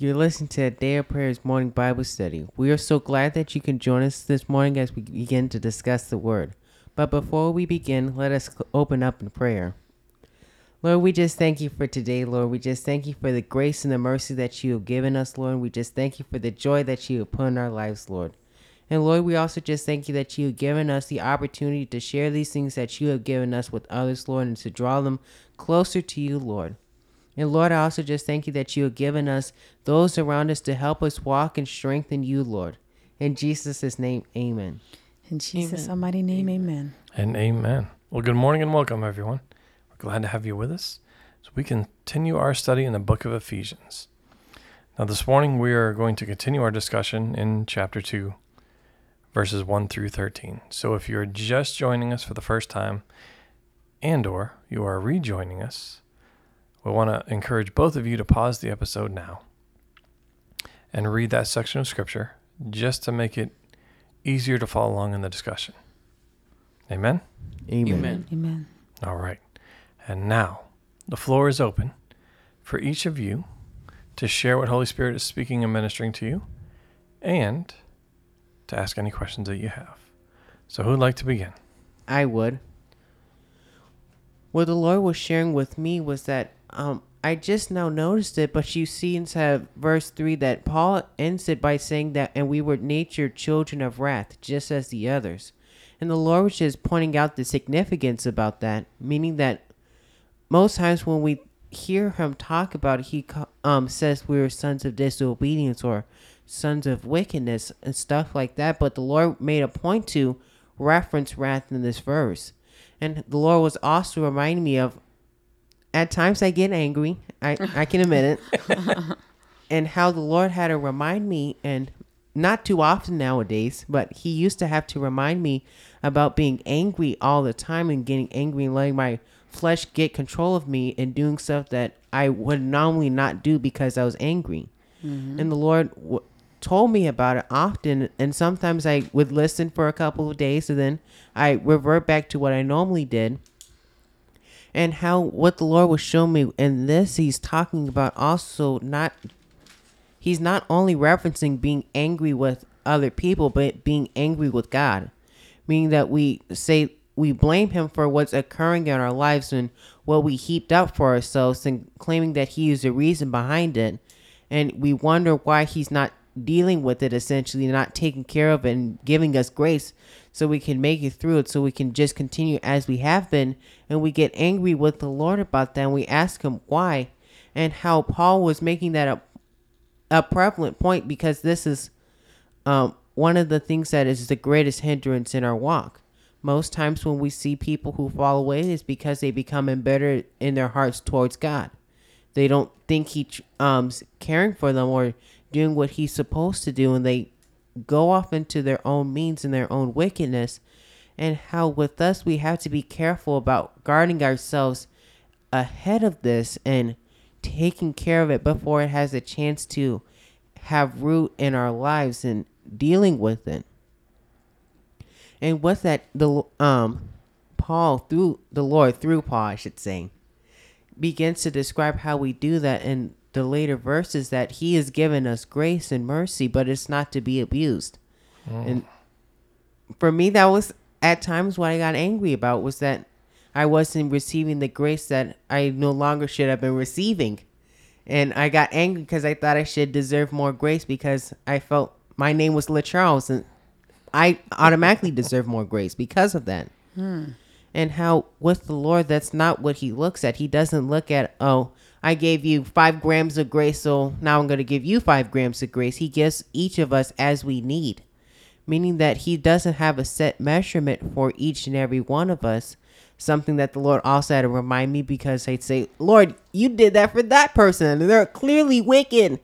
You're listening to a Day of Prayers morning Bible study. We are so glad that you can join us this morning as we begin to discuss the Word. But before we begin, let us open up in prayer. Lord, we just thank you for today, Lord. We just thank you for the grace and the mercy that you have given us, Lord. We just thank you for the joy that you have put in our lives, Lord. And Lord, we also just thank you that you have given us the opportunity to share these things that you have given us with others, Lord, and to draw them closer to you, Lord. And Lord, I also just thank you that you have given us those around us to help us walk and strengthen you, Lord. In Jesus' name, amen. In Jesus' almighty name, amen. And amen. Well, good morning and welcome, everyone. We're glad to have you with us so we continue our study in the book of Ephesians. Now, this morning we are going to continue our discussion in chapter 2, verses 1 through 13. So if you're just joining us for the first time and or you are rejoining us, we want to encourage both of you to pause the episode now and read that section of scripture just to make it easier to follow along in the discussion. Amen? Amen. Amen. All right. And now the floor is open for each of you to share what Holy Spirit is speaking and ministering to you and to ask any questions that you have. So, who'd like to begin? I would. What the Lord was sharing with me was that um, I just now noticed it, but you see in verse 3 that Paul ends it by saying that, and we were nature children of wrath, just as the others. And the Lord was just pointing out the significance about that, meaning that most times when we hear him talk about it, he um, says we are sons of disobedience or sons of wickedness and stuff like that. But the Lord made a point to reference wrath in this verse. And the Lord was also reminding me of at times I get angry. I, I can admit it. and how the Lord had to remind me, and not too often nowadays, but He used to have to remind me about being angry all the time and getting angry and letting my flesh get control of me and doing stuff that I would normally not do because I was angry. Mm-hmm. And the Lord w- told me about it often. And sometimes I would listen for a couple of days and then I revert back to what I normally did and how what the Lord was showing me in this, he's talking about also not, he's not only referencing being angry with other people, but being angry with God, meaning that we say we blame him for what's occurring in our lives and what we heaped up for ourselves and claiming that he is the reason behind it. And we wonder why he's not dealing with it, essentially, not taking care of it and giving us grace so we can make it through it, so we can just continue as we have been. And we get angry with the Lord about that. And we ask Him why, and how Paul was making that a, a prevalent point because this is um, one of the things that is the greatest hindrance in our walk. Most times when we see people who fall away is because they become embittered in their hearts towards God. They don't think He um caring for them or doing what He's supposed to do, and they go off into their own means and their own wickedness, and how with us we have to be careful about guarding ourselves ahead of this and taking care of it before it has a chance to have root in our lives and dealing with it. And with that, the um, Paul through the Lord through Paul, I should say, begins to describe how we do that in the later verses that he has given us grace and mercy, but it's not to be abused. Mm. And for me, that was at times what I got angry about was that I wasn't receiving the grace that I no longer should have been receiving. And I got angry because I thought I should deserve more grace because I felt my name was La Charles and I automatically deserve more grace because of that. Hmm. And how with the Lord, that's not what He looks at. He doesn't look at, oh, I gave you five grams of grace, so now I'm going to give you five grams of grace. He gives each of us as we need, meaning that He doesn't have a set measurement for each and every one of us. Something that the Lord also had to remind me because I'd say, Lord, you did that for that person. They're clearly wicked.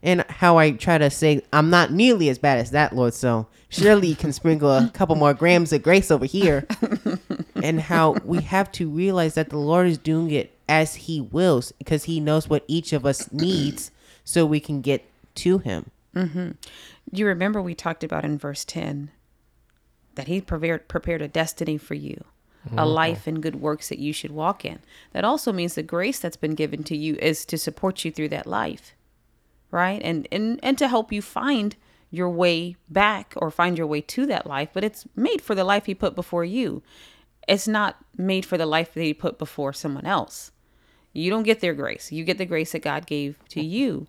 and how I try to say I'm not nearly as bad as that, Lord. So surely you can sprinkle a couple more grams of grace over here. and how we have to realize that the Lord is doing it as He wills because He knows what each of us needs so we can get to Him. Mm-hmm. You remember we talked about in verse 10 that He prepared, prepared a destiny for you. Mm-hmm. A life and good works that you should walk in. That also means the grace that's been given to you is to support you through that life right? And and and to help you find your way back or find your way to that life, but it's made for the life he put before you. It's not made for the life that he put before someone else. You don't get their grace. You get the grace that God gave to you.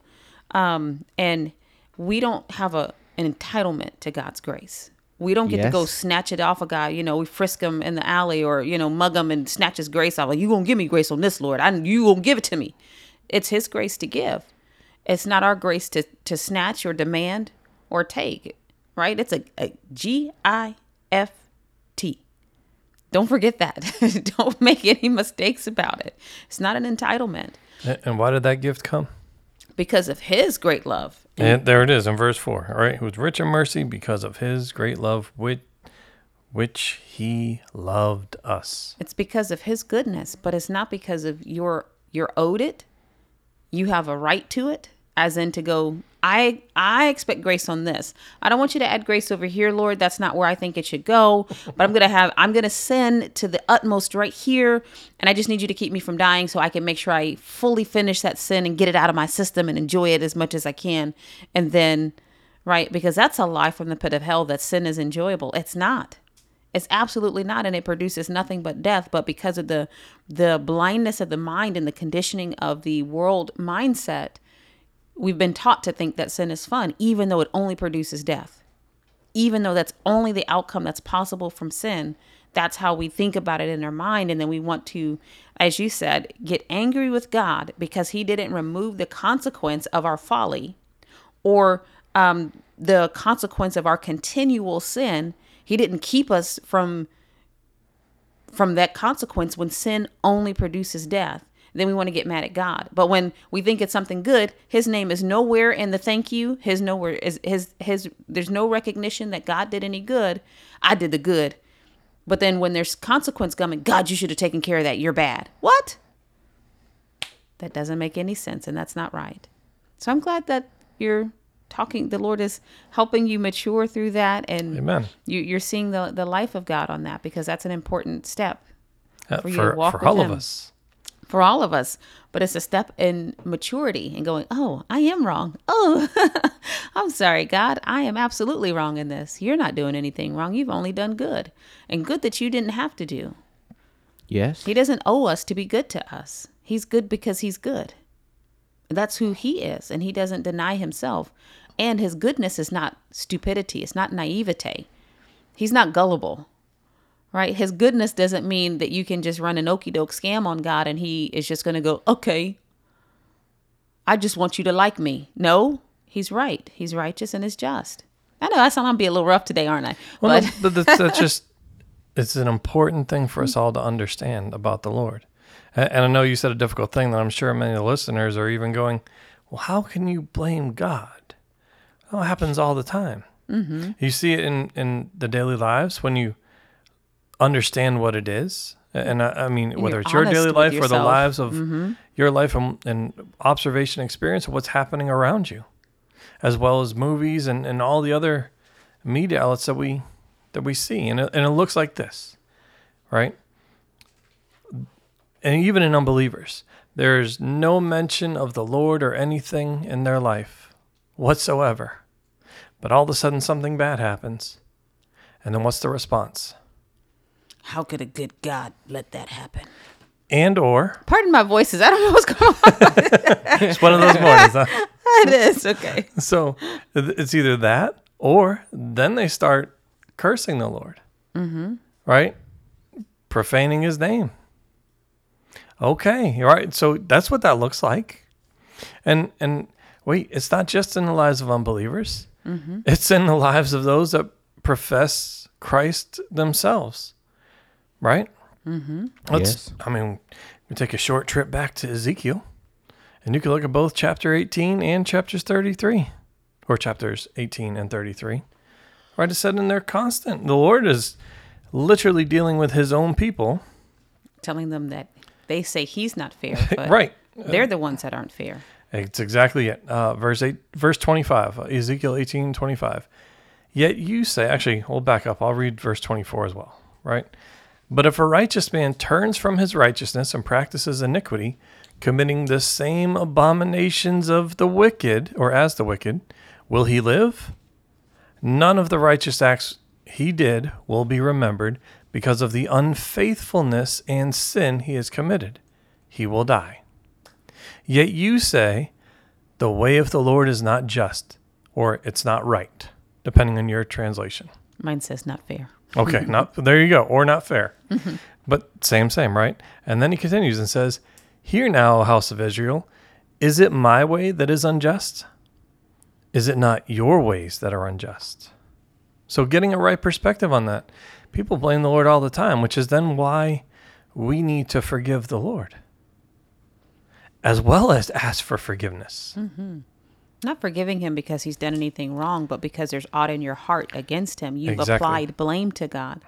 Um, and we don't have a an entitlement to God's grace. We don't get yes. to go snatch it off a guy. You know, we frisk him in the alley or you know mug him and snatch his grace off. Like you gonna give me grace on this, Lord? I you gonna give it to me? It's His grace to give. It's not our grace to, to snatch or demand or take, right? It's a, a G I F T. Don't forget that. Don't make any mistakes about it. It's not an entitlement. And why did that gift come? Because of his great love. And there it is in verse 4. All right. Who's rich in mercy because of his great love, which, which he loved us. It's because of his goodness, but it's not because of your you're owed it. You have a right to it as in to go I I expect grace on this. I don't want you to add grace over here, Lord. That's not where I think it should go. But I'm gonna have I'm gonna sin to the utmost right here, and I just need you to keep me from dying so I can make sure I fully finish that sin and get it out of my system and enjoy it as much as I can. And then, right, because that's a lie from the pit of hell that sin is enjoyable. It's not. It's absolutely not, and it produces nothing but death. But because of the the blindness of the mind and the conditioning of the world mindset We've been taught to think that sin is fun, even though it only produces death. Even though that's only the outcome that's possible from sin, that's how we think about it in our mind. And then we want to, as you said, get angry with God because He didn't remove the consequence of our folly or um, the consequence of our continual sin. He didn't keep us from from that consequence when sin only produces death then we want to get mad at God. But when we think it's something good, his name is nowhere in the thank you. His nowhere is his his there's no recognition that God did any good. I did the good. But then when there's consequence coming, God, you should have taken care of that. You're bad. What? That doesn't make any sense and that's not right. So I'm glad that you're talking the Lord is helping you mature through that and Amen. You, you're seeing the the life of God on that because that's an important step uh, for, for, for all him. of us for all of us, but it's a step in maturity and going, oh, I am wrong. Oh, I'm sorry, God. I am absolutely wrong in this. You're not doing anything wrong. You've only done good and good that you didn't have to do. Yes. He doesn't owe us to be good to us. He's good because he's good. That's who he is, and he doesn't deny himself. And his goodness is not stupidity, it's not naivete. He's not gullible right? His goodness doesn't mean that you can just run an okey doke scam on God and he is just going to go, okay, I just want you to like me. No, he's right. He's righteous and is just. I know I sound I'm being a little rough today, aren't I? Well, but, no, that's, that's just, it's an important thing for us all to understand about the Lord. And, and I know you said a difficult thing that I'm sure many of the listeners are even going, well, how can you blame God? Well, it happens all the time. Mm-hmm. You see it in, in the daily lives when you understand what it is. And I, I mean, whether it's your daily life or the lives of mm-hmm. your life and, and, observation experience of what's happening around you, as well as movies and, and all the other media outlets that we that we see. And it, and it looks like this, right? And even in unbelievers, there's no mention of the Lord or anything in their life whatsoever. But all of a sudden, something bad happens. And then what's the response? How could a good God let that happen? And or pardon my voices. I don't know what's going on. it's one of those mornings. Huh? it is okay. So it's either that or then they start cursing the Lord, mm-hmm. right? Profaning His name. Okay, All right. So that's what that looks like. And and wait, it's not just in the lives of unbelievers. Mm-hmm. It's in the lives of those that profess Christ themselves right? Mm-hmm. Let's. Yes. I mean, we take a short trip back to Ezekiel. And you can look at both chapter 18 and chapters 33, or chapters 18 and 33. Right? It said in there constant. The Lord is literally dealing with his own people. Telling them that they say he's not fair, but right. they're the ones that aren't fair. It's exactly it. Uh, verse 8, verse 25, uh, Ezekiel 18, 25. Yet you say, actually, we'll back up. I'll read verse 24 as well, right? But if a righteous man turns from his righteousness and practices iniquity, committing the same abominations of the wicked, or as the wicked, will he live? None of the righteous acts he did will be remembered because of the unfaithfulness and sin he has committed. He will die. Yet you say, the way of the Lord is not just, or it's not right, depending on your translation. Mine says not fair. Okay, not there you go, or not fair. Mm-hmm. But same, same, right? And then he continues and says, Hear now, house of Israel, is it my way that is unjust? Is it not your ways that are unjust? So getting a right perspective on that. People blame the Lord all the time, which is then why we need to forgive the Lord. As well as ask for forgiveness. Mm-hmm. Not forgiving him because he's done anything wrong, but because there's aught in your heart against him. You've Exactly. applied blame to God.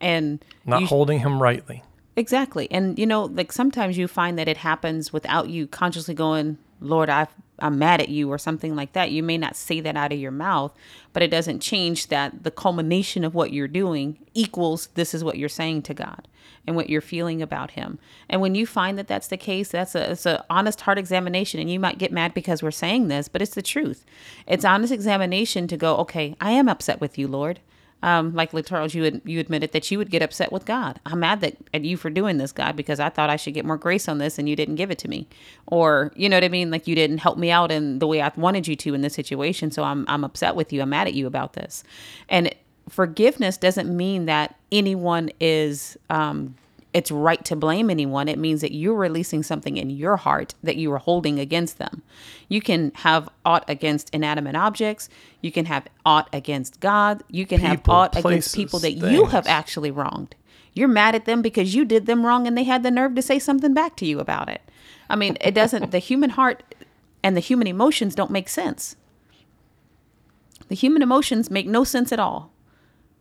And Not you, holding him rightly. Exactly. And you know, like sometimes you find that it happens without you consciously going, Lord, I I'm mad at you or something like that. You may not say that out of your mouth, but it doesn't change that the culmination of what you're doing equals this is what you're saying to God and what you're feeling about him. And when you find that that's the case, that's a it's a honest heart examination and you might get mad because we're saying this, but it's the truth. It's honest examination to go, okay, I am upset with you, Lord um, like Charles, you you admitted that you would get upset with God. I'm mad that at you for doing this, God, because I thought I should get more grace on this, and you didn't give it to me, or you know what I mean, like you didn't help me out in the way I wanted you to in this situation. So I'm I'm upset with you. I'm mad at you about this, and forgiveness doesn't mean that anyone is um, it's right to blame anyone. It means that you're releasing something in your heart that you are holding against them. You can have aught against inanimate objects. You can have aught against God. You can have People, aught places, against people that you have actually wronged. You're mad at them because you did them wrong and they had the nerve to say something back to you about it. I mean, it doesn't, the human heart and the human emotions don't make sense. The human emotions make no sense at all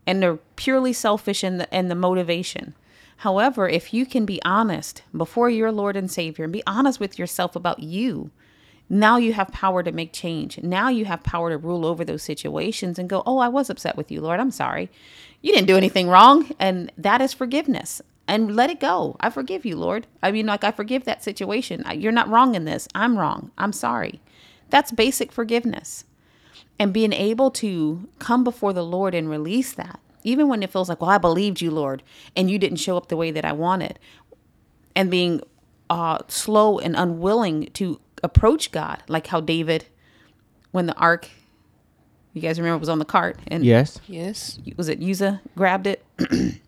and they're purely selfish in the, in the motivation. However, if you can be honest before your Lord and Savior and be honest with yourself about you, now you have power to make change. Now you have power to rule over those situations and go, Oh, I was upset with you, Lord. I'm sorry. You didn't do anything wrong. And that is forgiveness. And let it go. I forgive you, Lord. I mean, like, I forgive that situation. You're not wrong in this. I'm wrong. I'm sorry. That's basic forgiveness and being able to come before the Lord and release that, even when it feels like, well, I believed you, Lord, and you didn't show up the way that I wanted, and being uh, slow and unwilling to approach God, like how David, when the ark, you guys remember, was on the cart, and Yes. Yes. was it Uzzah grabbed it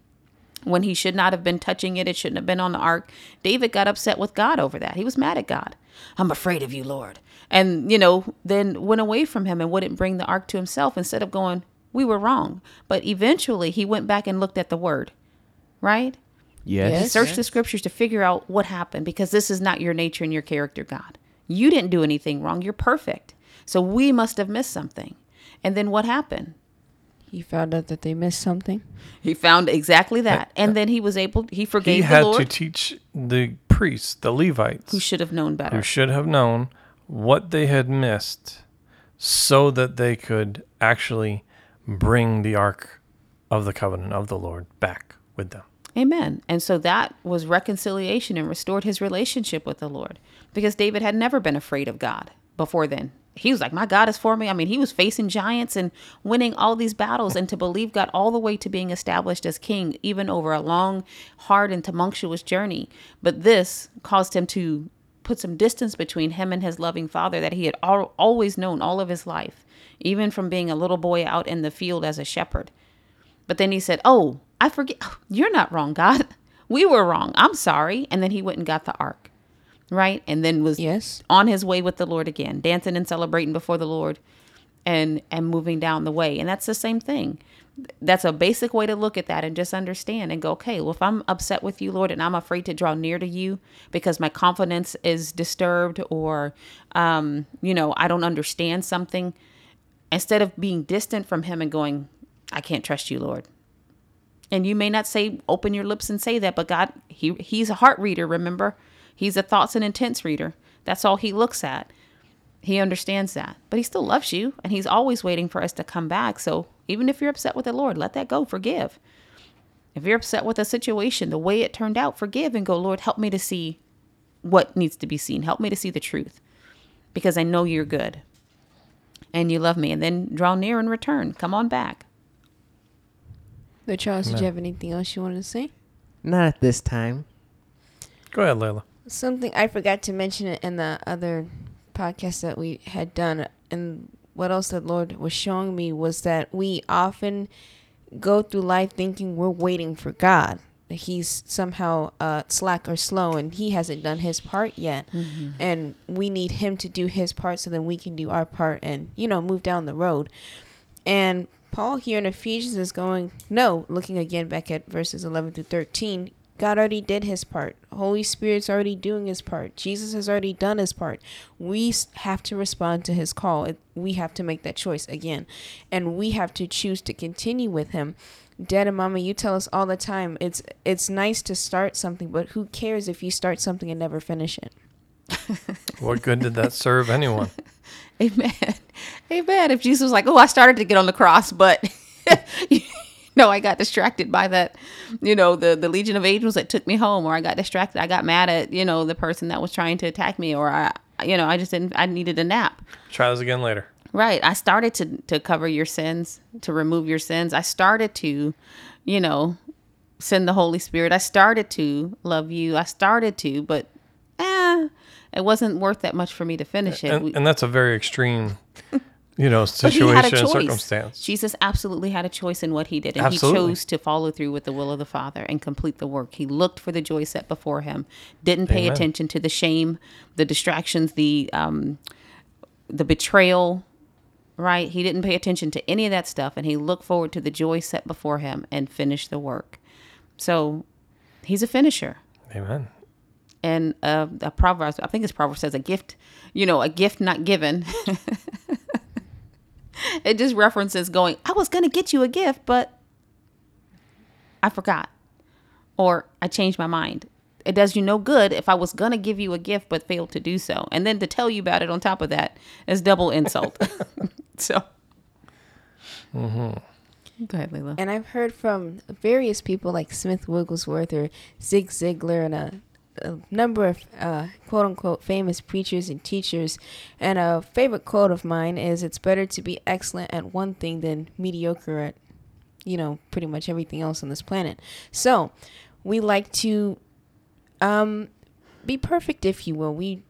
when he should not have been touching it? It shouldn't have been on the ark. David got upset with God over that. He was mad at God. I'm afraid of you, Lord. And, you know, then went away from him and wouldn't bring the ark to himself instead of going, we were wrong. But eventually he went back and looked at the word, right? Yes. Yes. Search the scriptures to figure out what happened because this is not your nature and your character, God. You didn't do anything wrong. You're perfect. So we must have missed something. And then what happened? He found out that they missed something. He found exactly uh, that. And uh, then he was able, he forgave. He forgave had the to teach the priests, the Levites, who should have known better. who should have known what they had missed so that they could actually bring the ark of the covenant of the Lord back with them. Amen. And so that was reconciliation and restored his relationship with the Lord because David had never been afraid of God before then. He was like, My God is for me. I mean, he was facing giants and winning all these battles, and to believe God all the way to being established as king, even over a long, hard, and tumultuous journey. But this caused him to put some distance between him and his loving father that he had al- always known all of his life, even from being a little boy out in the field as a shepherd. But then he said, Oh, I forget. You're not wrong, God. We were wrong. I'm sorry. And then he went and got the ark, right? And then was Yes. on his way with the Lord again, dancing and celebrating before the Lord. and and moving down the way. And that's the same thing. That's a basic way to look at that and just understand and go, okay, well, if I'm upset with you, Lord, and I'm afraid to draw near to you because my confidence is disturbed or, um, you know, I don't understand something, instead of being distant from Him and going, I can't trust you, Lord. And you may not say, open your lips and say that, but God, He He's a heart reader. Remember, He's a thoughts and intents reader. That's all He looks at. He understands that, but He still loves you, and He's always waiting for us to come back. So even if you're upset with the Lord, let that go. Forgive. If you're upset with a situation, the way it turned out, forgive and go, Lord, help me to see what needs to be seen. Help me to see the truth, because I know you're good, and you love me. And then draw near and return. Come on back. The Charles, did Amen. you have anything else you wanted to say? Not at this time. Go ahead, Layla. Something I forgot to mention it in the other podcast that we had done, and what else the Lord was showing me was that we often go through life thinking we're waiting for God. That He's somehow uh, slack or slow, and He hasn't done His part yet, and we need Him to do His part so then we can do our part and you know move down the road. And Paul here in Ephesians is going, no, looking again back at verses 11 through 13, God already did his part. Holy Spirit's already doing his part. Jesus has already done his part. We have to respond to his call. We have to make that choice again. And we have to choose to continue with him. Dad and Mama, you tell us all the time it's it's nice to start something, but who cares if you start something and never finish it? What good did that serve anyone? Amen. Amen. If Jesus was like, oh, I started to get on the cross, but no, I got distracted by that, you know, the, the legion of angels that took me home, or I got distracted. I got mad at, you know, the person that was trying to attack me, or I, you know, I just didn't, I needed a nap. Try this again later. Right. I started to, to cover your sins, to remove your sins. I started to, you know, send the Holy Spirit. I started to love you. I started to, but eh, it wasn't worth that much for me to finish it. And, We- and that's a very extreme, you know, But he had a situation and circumstance. Jesus absolutely had a choice in what he did, and Absolutely. he chose to follow through with the will of the Father and complete the work. He looked for the joy set before him, didn't pay Amen. attention to the shame, the distractions, the um, the betrayal. Right? He didn't pay attention to any of that stuff, and he looked forward to the joy set before him and finished the work. So, he's a finisher Amen. and uh, a proverb i think it's proverb says a gift you know a gift not given it just references going i was going to get you a gift but i forgot or i changed my mind it does you no good if i was going to give you a gift but failed to do so and then to tell you about it on top of that is double insult so Mm-hmm. go ahead Leila. And I've heard from various people like Smith Wigglesworth or Zig Ziglar and a, a number of uh, quote unquote famous preachers and teachers. And a favorite quote of mine is It's better to be excellent at one thing than mediocre at, you know, pretty much everything else on this planet. So we like to um, be perfect, if you will. We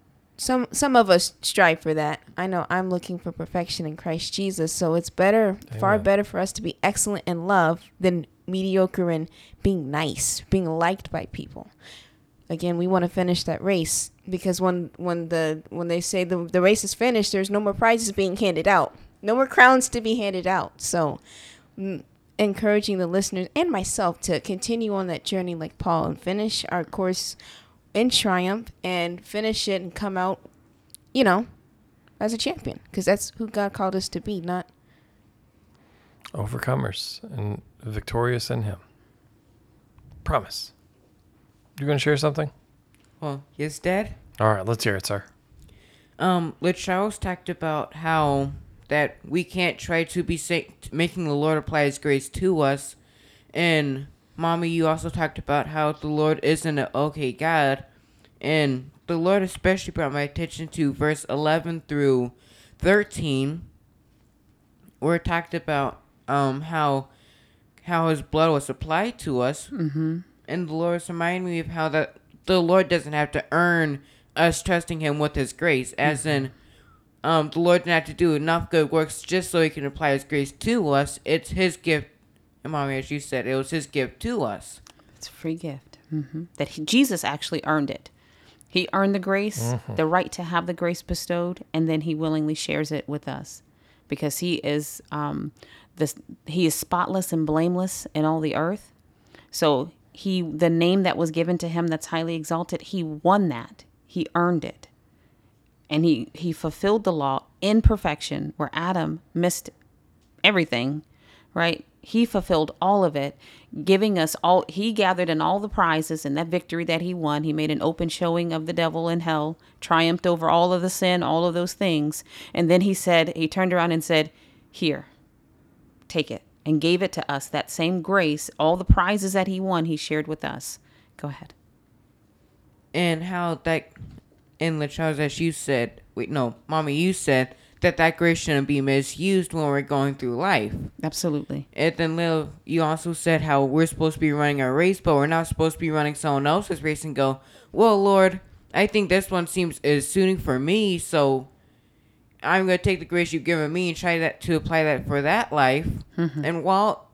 some some of us strive for that. I know I'm looking for perfection in Christ Jesus, so it's better, far better for us to be excellent in love than mediocre in being nice, being liked by people. Again, we want to finish that race because when when the when they say the the race is finished, there's no more prizes being handed out, no more crowns to be handed out. So, mm, encouraging the listeners and myself to continue on that journey like Paul and finish our course in triumph and finish it and come out, you know, as a champion because that's who God called us to be, not Overcomers and victorious in Him. Promise. You're going to share something? Well, yes, Dad. All right, let's hear it, sir. Um, Lit Charles talked about how that we can't try to be sa- making the Lord apply His grace to us, and Mommy, you also talked about how the Lord isn't an okay God, and the Lord especially brought my attention to verse eleven through thirteen, where it talked about um how how His blood was applied to us, mm-hmm. and the Lord reminded me of how that the Lord doesn't have to earn us trusting Him with His grace, as in, um, the Lord didn't have to do enough good works just so He can apply His grace to us. It's His gift, and mommy, as you said, it was His gift to us. It's a free gift. hmm That he, Jesus actually earned it. He earned the grace, the right to have the grace bestowed, and then he willingly shares it with us because he is um, this he is spotless and blameless in all the earth. So he the name that was given to him that's highly exalted, he won that. He earned it. And he he fulfilled the law in perfection where Adam missed everything, right? He fulfilled all of it, giving us all he gathered in all the prizes and that victory that he won. He made an open showing of the devil in hell, triumphed over all of the sin, all of those things. And then he said, he turned around and said, Here, take it. And gave it to us. That same grace, all the prizes that he won, he shared with us. Go ahead. and how that in the Charles as you said wait no mommy you said that that grace shouldn't be misused when we're going through life Absolutely. and then Lil, you also said how we're supposed to be running our race but we're not supposed to be running someone else's race and go well lord i think this one seems is suiting for me so i'm going to take the grace you've given me and try that to apply that for that life mm-hmm. and while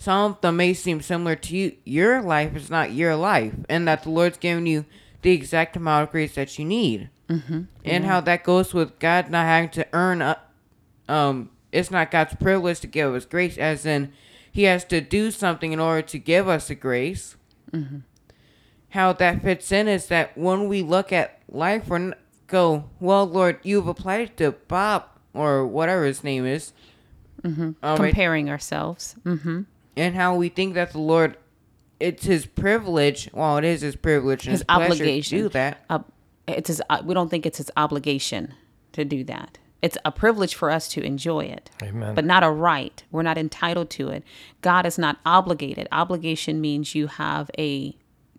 some of them may seem similar to you, your life is not your life, and that the Lord's given you the exact amount of grace that you need. Mm-hmm. And how that goes with God not having to earn, a, um, it's not God's privilege to give us grace, as in He has to do something in order to give us the grace. How that fits in is that when we look at life, we're go, well, Lord, you've applied to Bob or whatever his name is. Mm-hmm. Comparing ourselves. hmm and how we think that the Lord, it's His privilege. Well, it is His privilege and His His, obligation. to do that. Uh, it's his, uh, we don't think it's his obligation to do that. It's a privilege for us to enjoy it, Amen. but not a right. We're not entitled to it. God is not obligated. Obligation means you have a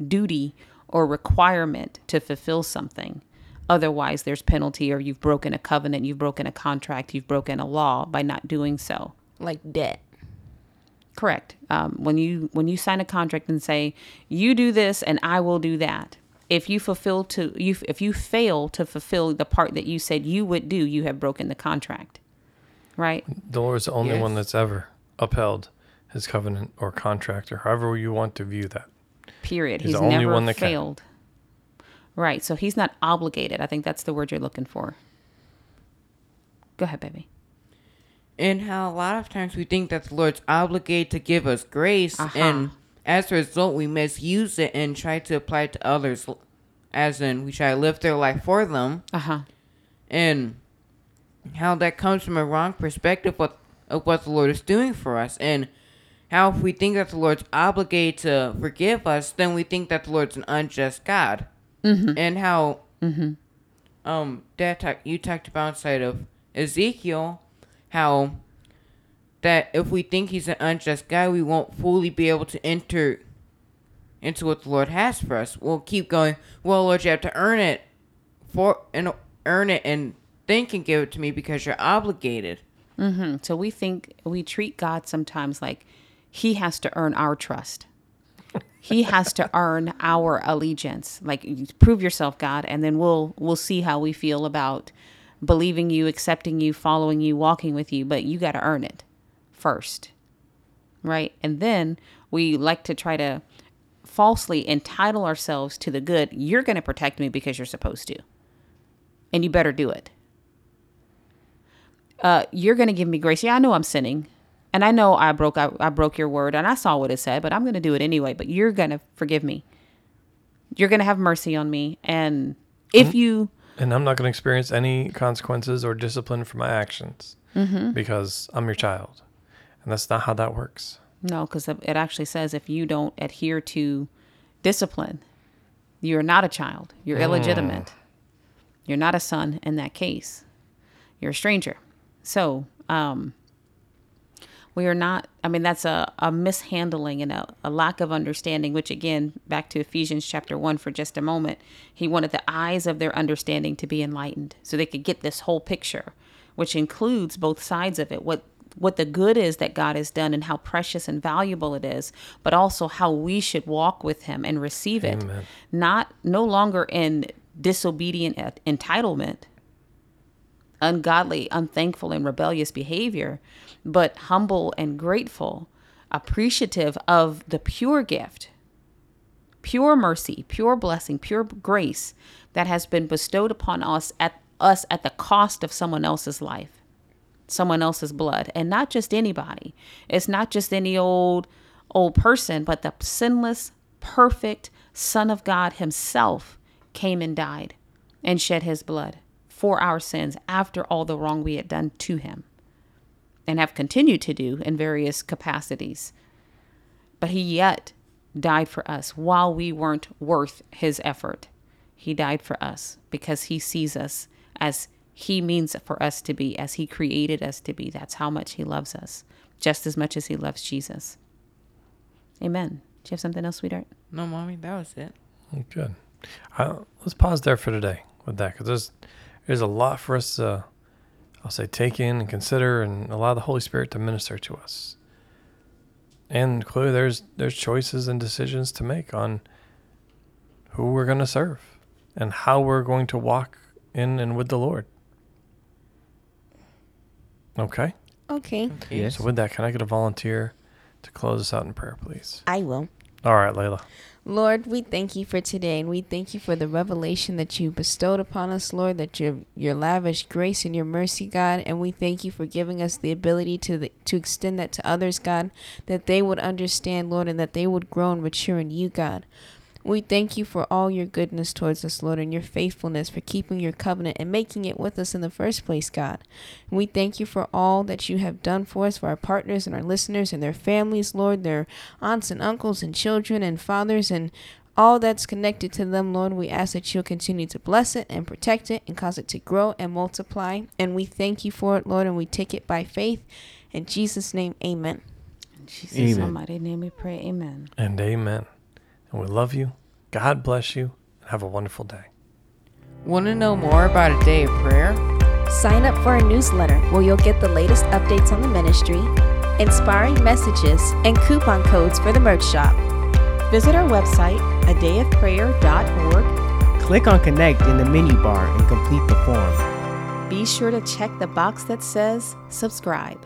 duty or requirement to fulfill something. Otherwise, there's penalty, or you've broken a covenant, you've broken a contract, you've broken a law by not doing so. Like debt. Correct. Um, when you when you sign a contract and say you do this and I will do that, if you fulfill to you if you fail to fulfill the part that you said you would do, you have broken the contract. Right? the Lord's the only one that's ever upheld his covenant or contract or however you want to view that. Period. He's He's, the only never one that can. failed. Right. So he's not obligated. I think that's the word you're looking for. Go ahead, baby. And how a lot of times we think that the Lord's obligated to give us grace, Uh-huh. and as a result, we misuse it and try to apply it to others, as in we try to live their life for them, Uh huh. and how that comes from a wrong perspective of, of what the Lord is doing for us, and how if we think that the Lord's obligated to forgive us, then we think that the Lord's an unjust God, mm-hmm. and how um Dad talk, you talked about inside of Ezekiel, how that if we think he's an unjust guy, we won't fully be able to enter into what the Lord has for us. We'll keep going. Well, Lord, you have to earn it for and earn it and then can give it to me because you're obligated. hmm So we think we treat God sometimes like he has to earn our trust. he has to earn our allegiance. Like you prove yourself, God, and then we'll we'll see how we feel about believing you, accepting you, following you, walking with you, but you got to earn it first. Right? And then we like to try to falsely entitle ourselves to the good. You're going to protect me because you're supposed to. And you better do it uh, you're going to give me grace. Yeah, I know I'm sinning, and I know I broke I, I broke your word, and I saw what it said, but I'm going to do it anyway. But you're going to forgive me. You're going to have mercy on me, and if you And I'm not going to experience any consequences or discipline for my actions Mm-hmm. because I'm your child. And that's not how that works. no, because it actually says if you don't adhere to discipline, you're not a child. You're illegitimate. You're not a son in that case. You're a stranger. So, um, we are not i mean that's a, a mishandling and a, a lack of understanding which again back to ephesians chapter 1 for just a moment he wanted the eyes of their understanding to be enlightened so they could get this whole picture which includes both sides of it what what the good is that god has done and how precious and valuable it is but also how we should walk with him and receive it Amen. not no longer in disobedient entitlement ungodly, unthankful, and rebellious behavior, but humble and grateful, appreciative of the pure gift, pure mercy, pure blessing, pure grace that has been bestowed upon us at us at the cost of someone else's life. Someone else's blood and not just anybody. It's not just any old old person, but the sinless, perfect son of God himself came and died and shed his blood for our sins after all the wrong we had done to him and have continued to do in various capacities. But he yet died for us while we weren't worth his effort. He died for us because he sees us as he means for us to be, as he created us to be. That's how much he loves us, just as much as he loves Jesus. Amen. Do you have something else, sweetheart? No, mommy, that was it. Good. Uh, let's pause there for today with that because there's there's a lot for us to, I'll say, take in and consider, and allow the Holy Spirit to minister to us. And clearly, there's there's choices and decisions to make on who we're going to serve and how we're going to walk in and with the Lord. Okay. Okay, Yes. So with that, can I get a volunteer to close us out in prayer, please? I will. All right, Layla. Lord, we thank you for today, and we thank you for the revelation that you bestowed upon us, Lord, that your your lavish grace and your mercy, God, and we thank you for giving us the ability to the, to extend that to others, God, that they would understand, Lord, and that they would grow and mature in you, God. We thank you for all your goodness towards us, Lord, and your faithfulness for keeping your covenant and making it with us in the first place, God. And we thank you for all that you have done for us, for our partners and our listeners and their families, Lord, their aunts and uncles and children and fathers and all that's connected to them, Lord. We ask that you'll continue to bless it and protect it and cause it to grow and multiply. And we thank you for it, Lord, and we take it by faith. In Jesus' name, amen. In Jesus' Amen. almighty name we pray. Amen. And amen. And we love you. God bless you. And have a wonderful day. Want to know more about a day of prayer? Sign up for our newsletter where you'll get the latest updates on the ministry, inspiring messages, and coupon codes for the merch shop. Visit our website, a day of adayofprayer.org. Click on Connect in the menu bar and complete the form. Be sure to check the box that says subscribe.